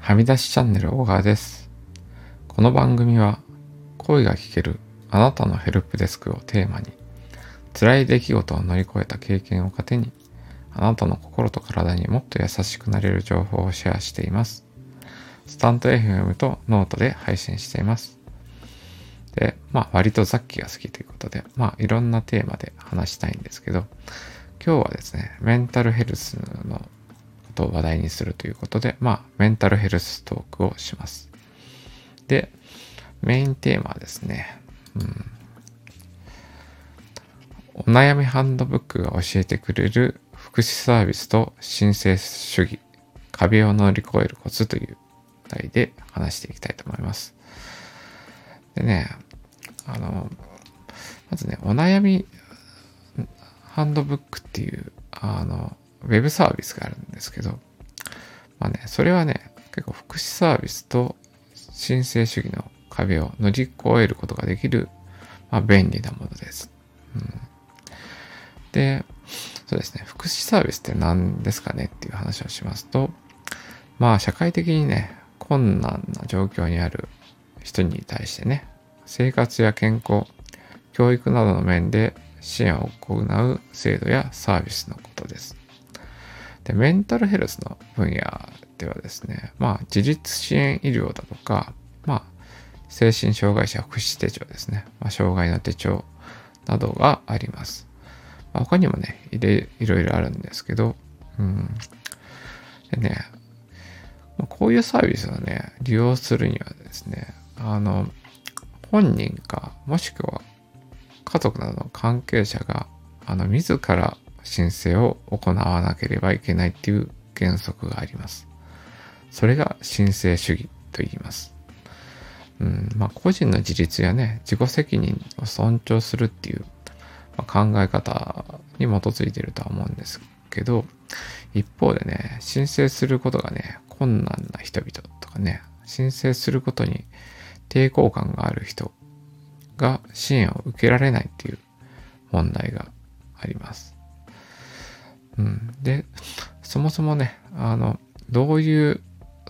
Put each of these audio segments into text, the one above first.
はみ出しチャンネル小川です。この番組は声が聞けるあなたのヘルプデスクをテーマに辛い出来事を乗り越えた経験を糧にあなたの心と体にもっと優しくなれる情報をシェアしています。スタント FM とノートで配信しています。で、まあ割と雑記が好きということで、まあいろんなテーマで話したいんですけど、今日はですね、メンタルヘルスのことを話題にするということで、まあ、メンタルヘルストークをします。で、メインテーマはですね、うん、お悩みハンドブックが教えてくれる福祉サービスと申請主義、壁を乗り越えるコツという題で話していきたいと思います。でね、あの、まずね、お悩みハンドブックっていう、あの、ウェブサービスがあるんですけど、まあね、それはね、結構福祉サービスと申請主義の壁を乗り越えることができる、まあ、便利なものです。うん、で、そうですね、福祉サービスって何ですかねっていう話をしますと、まあ社会的にね、困難な状況にある人に対してね、生活や健康、教育などの面で支援を行う制度やサービスのことです。で、メンタルヘルスの分野ではですね、まあ、自立支援医療だとか、まあ、精神障害者福祉手帳ですね、まあ、障害の手帳などがあります。まあ、他にもねい、いろいろあるんですけど、うん。でね、こういうサービスをね、利用するにはですね、あの、本人か、もしくは家族などの関係者が、あの、自ら申請を行わなければいけないっていう原則があります。それが申請主義と言います。うん、まあ、個人の自立やね、自己責任を尊重するっていう、まあ、考え方に基づいているとは思うんですけど、一方でね、申請することがね、困難な人々とかね、申請することに抵抗感がある人が支援を受けられないっていう問題があります。うん。で、そもそもね、あの、どういう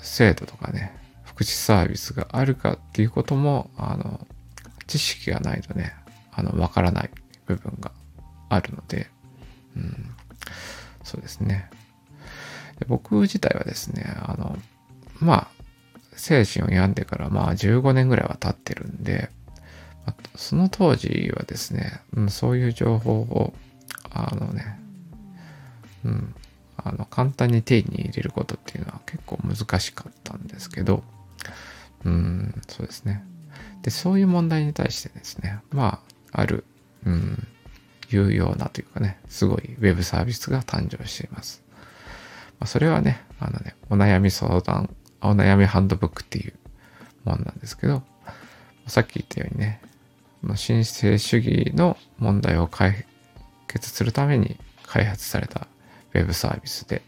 制度とかね、福祉サービスがあるかっていうことも、あの、知識がないとね、あの、わからない部分があるので、うん、そうですね。で僕自体はですね、あの、まあ、精神を病んでからまあ15年ぐらいは経ってるんで、その当時はですね、うん、そういう情報を、あのね、うん、あの簡単に手に入れることっていうのは結構難しかったんですけど、うん、そうですね。で、そういう問題に対してですね、まあ、ある、うん、有用なというかね、すごいウェブサービスが誕生しています。まあ、それはね、あのね、お悩み相談、お悩みハンドブックっていうもんなんですけど、さっき言ったようにね、申請主義の問題を解決するために開発されたウェブサービスで、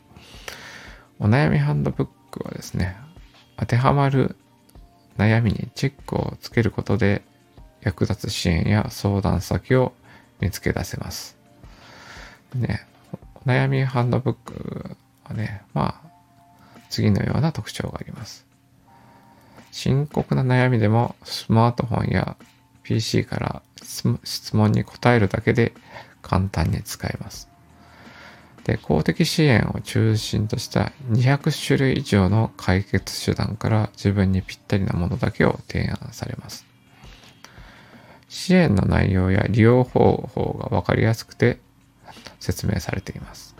お悩みハンドブックはですね、当てはまる悩みにチェックをつけることで役立つ支援や相談先を見つけ出せます。ね、お悩みハンドブックはね、まあ、次のような特徴があります。深刻な悩みでもスマートフォンや PC から質問に答えるだけで簡単に使えます。で、公的支援を中心とした200種類以上の解決手段から自分にぴったりなものだけを提案されます。支援の内容や利用方法がわかりやすくて説明されています。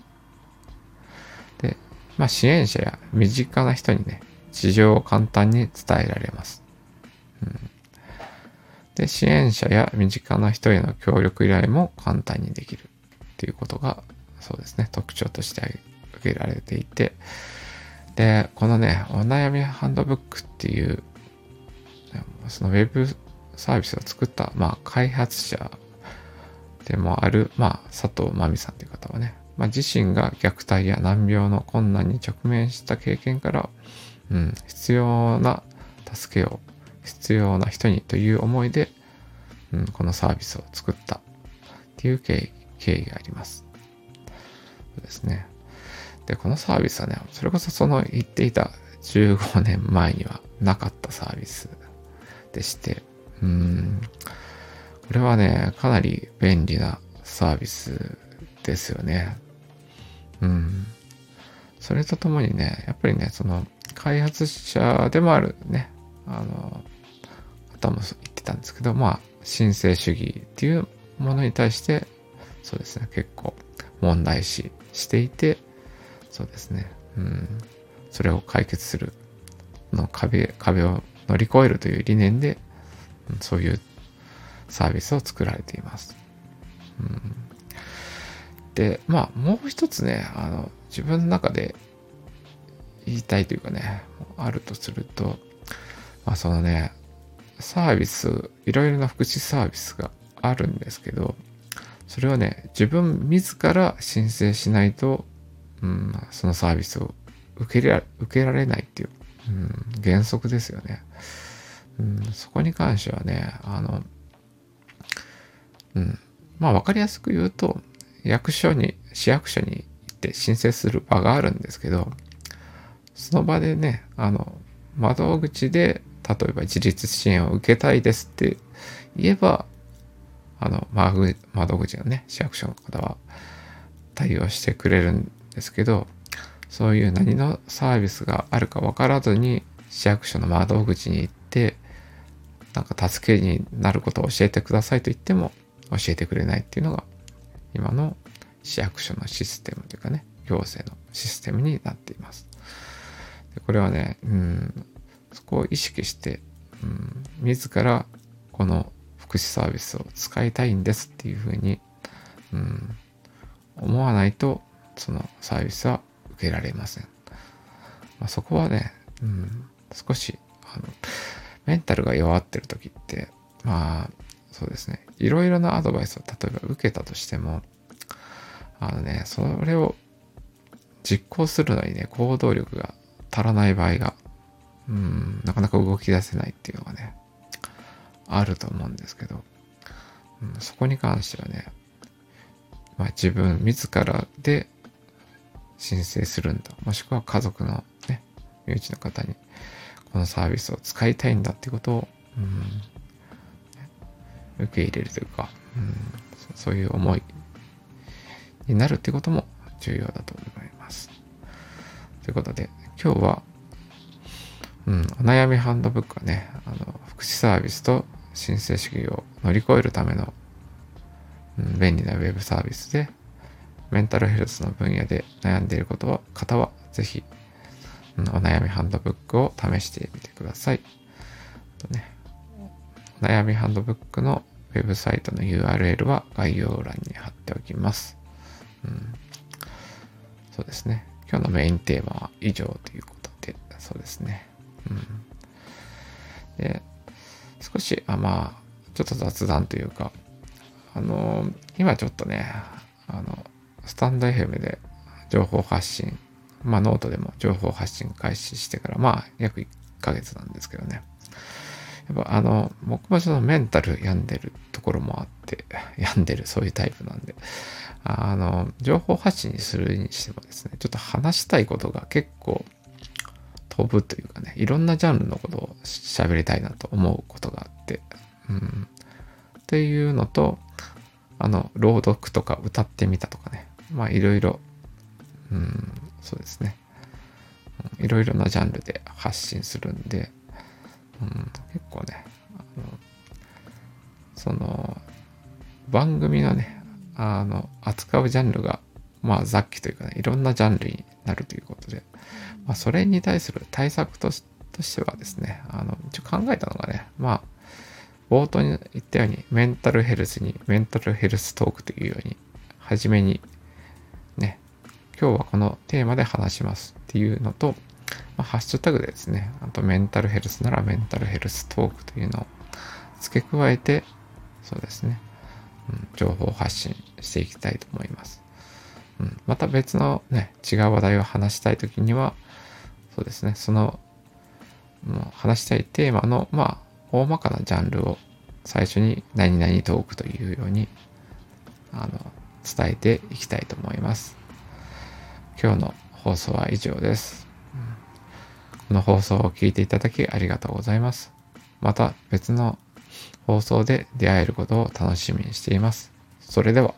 で、まあ、支援者や身近な人にね、事情を簡単に伝えられます。うん、で、支援者や身近な人への協力依頼も簡単にできるっていうことがそうですね、特徴として受けられていて、で、このね、お悩みハンドブックっていう、そのウェブサービスを作った、まあ、開発者でもある、まあ、佐藤真美さんという方はね、まあ、自身が虐待や難病の困難に直面した経験から、うん、必要な助けを必要な人にという思いで、うん、このサービスを作ったっていう経緯があります。ですね。で、このサービスはね、それこそその言っていた15年前にはなかったサービスでして、うん、これはね、かなり便利なサービスですよね。うん。それとともにね、やっぱりね、その開発者でもあるね、あの、方も言ってたんですけど、まあ、申請主義っていうものに対して、そうですね、結構問題視していて、そうですね、うん、それを解決するの壁、壁を乗り越えるという理念で、そういうサービスを作られています。うん、で、まあ、もう一つね、あの、自分の中で言いたいというかね、あるとすると、まあ、そのね、サービス、いろいろな福祉サービスがあるんですけど、それはね、自分自ら申請しないと、うん、そのサービスを受けら受けられないっていう、うん、原則ですよね。うん、そこに関してはね、あの、うん、まあ分かりやすく言うと、役所に、市役所に行って申請する場があるんですけど、その場でね、あの、窓口で、例えば自立支援を受けたいですって言えば、あの、窓口のね、市役所の方は対応してくれるんですけど、そういう何のサービスがあるか分からずに市役所の窓口に行って、なんか助けになることを教えてくださいと言っても教えてくれないっていうのが今の市役所のシステムというかね、行政のシステムになっています。でこれはね、うん、そこを意識して、うん、自らこの福祉サービスを使いたいんですっていうふうに、うん、思わないと、そのサービスは受けられません。まあ、そこはね、うん、少し、あの、メンタルが弱ってる時って、まあ、そうですね、いろいろなアドバイスを例えば受けたとしても、あのね、それを実行するのにね、行動力が足らない場合が、うん、なかなか動き出せないっていうのがね、あると思うんですけど、うん、そこに関してはね、まあ、自分自らで申請するんだ。もしくは家族のね、身内の方にこのサービスを使いたいんだってことを、うん、受け入れるというか、うん、そういう思いになるってことも重要だと思います。ということで、今日は、うん、お悩みハンドブックはね、あの、福祉サービスと申請主義を乗り越えるための、うん、便利なウェブサービスで、メンタルヘルスの分野で悩んでいることは方は、ぜひ、うん、お悩みハンドブックを試してみてください。とね、お悩みハンドブックのウェブサイトの URL は概要欄に貼っておきます。うん、そうですね。今日のメインテーマは以上ということで、そうですね。うん。で、少し、あまあ、ちょっと雑談というか、あの、今ちょっとね、あの、スタンド FM で情報発信、まあノートでも情報発信開始してから、まあ約1ヶ月なんですけどね。やっぱあの、僕もちょっとメンタル病んでるところもあって、病んでるそういうタイプなんで、あの、情報発信にするにしてもですね、ちょっと話したいことが結構飛ぶというかね、いろんなジャンルのことを喋りたいなと思うことがあって、うん。っていうのと、あの、朗読とか歌ってみたとかね、まあいろいろ、うん、そうですね。いろいろなジャンルで発信するんで、うん、結構ね、あのその、番組のね、あの、扱うジャンルが、まあ雑記というかね、いろんなジャンルになるということで、まあそれに対する対策としてはですね、あの、一応考えたのがね、まあ、冒頭に言ったように、メンタルヘルスにメンタルヘルストークというように、初めに、ね、今日はこのテーマで話しますっていうのと、まあ、ハッシュタグでですね、あとメンタルヘルスならメンタルヘルストークというのを付け加えて、そうですね、うん、情報発信していきたいと思います。うん、また別のね、違う話題を話したいときには、そうですね、その、もう話したいテーマの、まあ、大まかなジャンルを最初に何々トークというように、あの、伝えていきたいと思います。今日の放送は以上です。この放送を聞いていただきありがとうございます。また別の放送で出会えることを楽しみにしています。それでは。